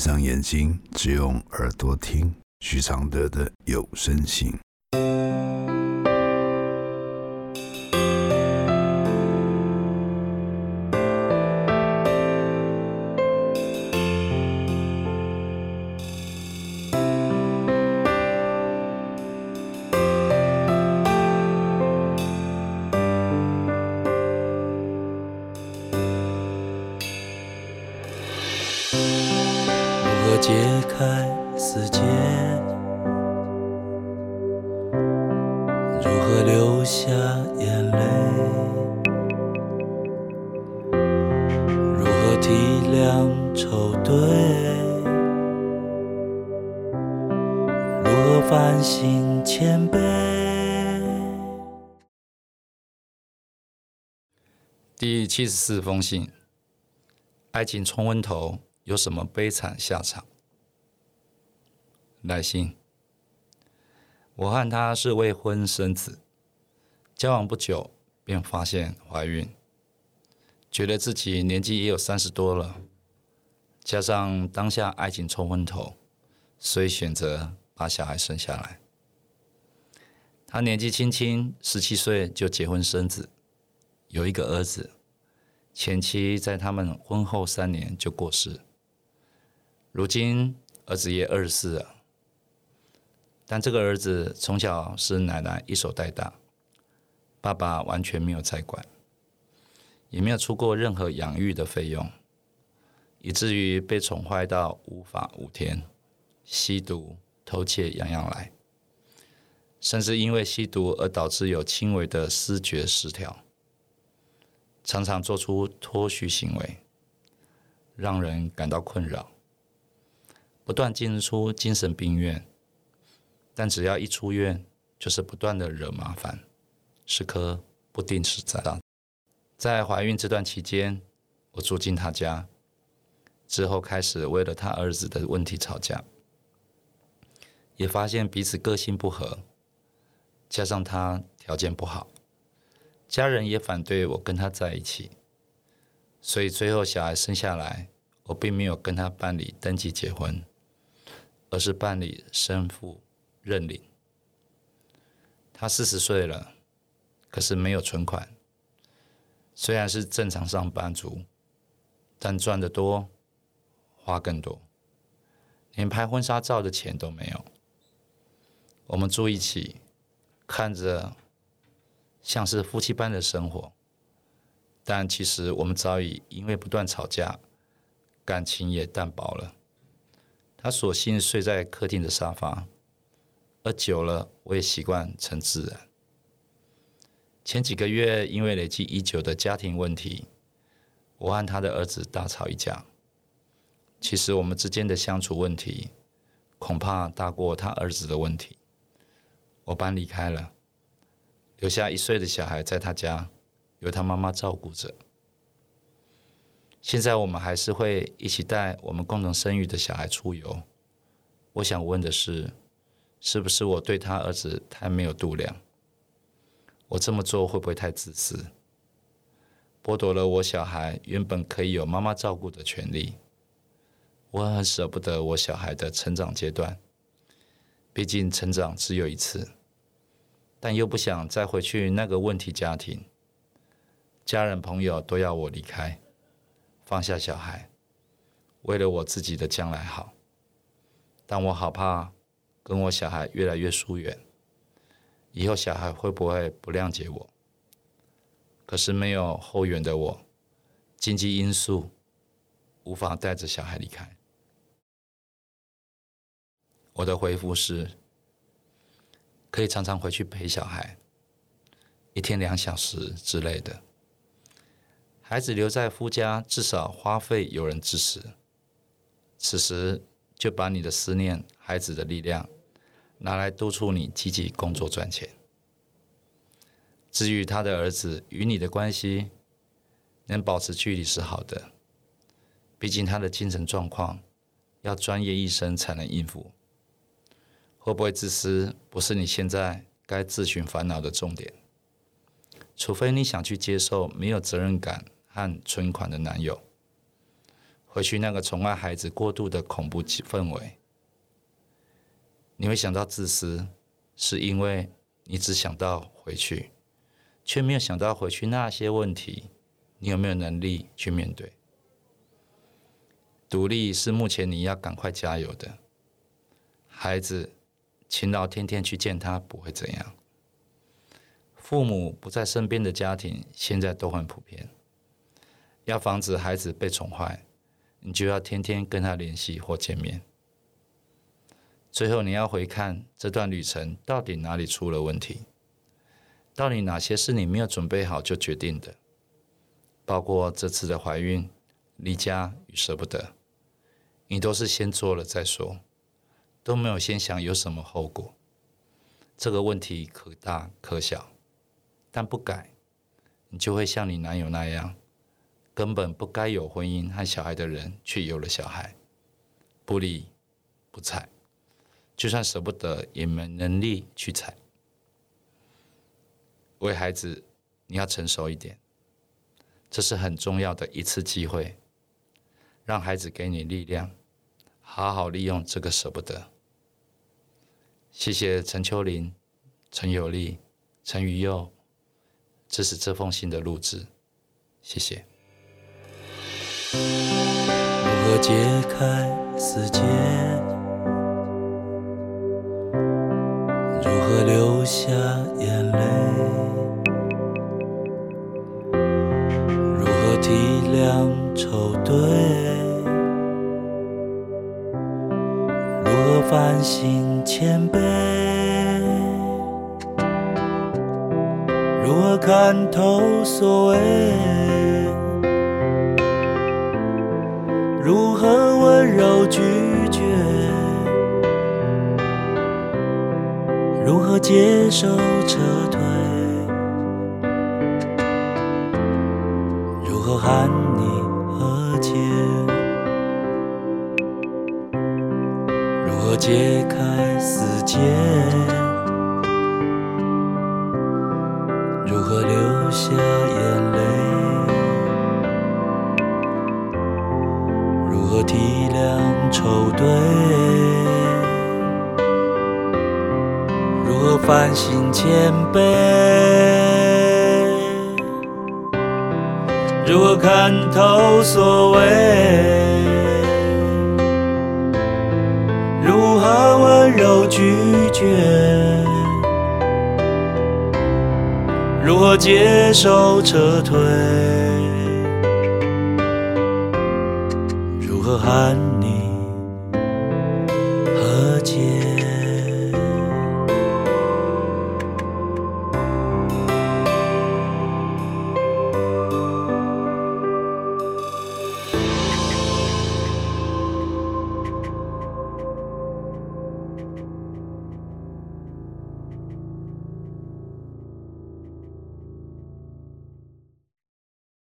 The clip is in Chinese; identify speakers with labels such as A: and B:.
A: 闭上眼睛，只用耳朵听徐常德的有声信。
B: 开死结？如何流下眼泪？如何体谅愁对？如何反省谦卑？
C: 第七十四封信：爱情冲昏头有什么悲惨下场？来信：我和他是未婚生子，交往不久便发现怀孕，觉得自己年纪也有三十多了，加上当下爱情冲昏头，所以选择把小孩生下来。他年纪轻轻，十七岁就结婚生子。有一个儿子，前妻在他们婚后三年就过世。如今儿子也二十四了，但这个儿子从小是奶奶一手带大，爸爸完全没有在管，也没有出过任何养育的费用，以至于被宠坏到无法无天，吸毒、偷窃样样来，甚至因为吸毒而导致有轻微的思觉失调。常常做出脱序行为，让人感到困扰，不断进出精神病院，但只要一出院，就是不断的惹麻烦，时刻不定时炸弹。在怀孕这段期间，我住进他家，之后开始为了他儿子的问题吵架，也发现彼此个性不合，加上他条件不好。家人也反对我跟他在一起，所以最后小孩生下来，我并没有跟他办理登记结婚，而是办理生父认领。他四十岁了，可是没有存款，虽然是正常上班族，但赚得多，花更多，连拍婚纱照的钱都没有。我们住一起，看着。像是夫妻般的生活，但其实我们早已因为不断吵架，感情也淡薄了。他索性睡在客厅的沙发，而久了，我也习惯成自然。前几个月因为累积已久的家庭问题，我和他的儿子大吵一架。其实我们之间的相处问题，恐怕大过他儿子的问题。我搬离开了。留下一岁的小孩在他家，由他妈妈照顾着。现在我们还是会一起带我们共同生育的小孩出游。我想问的是，是不是我对他儿子太没有度量？我这么做会不会太自私，剥夺了我小孩原本可以有妈妈照顾的权利？我很舍不得我小孩的成长阶段，毕竟成长只有一次。但又不想再回去那个问题家庭，家人朋友都要我离开，放下小孩，为了我自己的将来好。但我好怕跟我小孩越来越疏远，以后小孩会不会不谅解我？可是没有后援的我，经济因素无法带着小孩离开。我的回复是。可以常常回去陪小孩，一天两小时之类的。孩子留在夫家，至少花费有人支持。此时就把你的思念、孩子的力量拿来督促你积极工作赚钱。至于他的儿子与你的关系，能保持距离是好的，毕竟他的精神状况要专业医生才能应付。会不会自私，不是你现在该自寻烦恼的重点。除非你想去接受没有责任感和存款的男友，回去那个宠爱孩子过度的恐怖氛围。你会想到自私，是因为你只想到回去，却没有想到回去那些问题，你有没有能力去面对？独立是目前你要赶快加油的。孩子勤劳，天天去见他，不会怎样。父母不在身边的家庭，现在都很普遍。要防止孩子被宠坏，你就要天天跟他联系或见面。最后，你要回看这段旅程，到底哪里出了问题？到底哪些是你没有准备好就决定的？包括这次的怀孕、离家与舍不得，你都是先做了再说。都没有先想有什么后果，这个问题可大可小，但不改，你就会像你男友那样，根本不该有婚姻和小孩的人，却有了小孩，不理不睬，就算舍不得，也没能力去睬。为孩子，你要成熟一点，这是很重要的一次机会，让孩子给你力量，好好利用这个舍不得。谢谢陈秋林、陈有利、陈宇佑支持这封信的录制，谢谢。
B: 如何解开死结？如何流下眼泪？如何体谅愁对？如何反省谦卑，如何看透所谓？如何温柔拒如何接受撤退？如何喊你和解？如何解开死结？如何流下眼泪？如何体谅愁对？万心千悲，如何看透所谓？如何温柔拒绝？如何接受撤退？如何喊你？和解。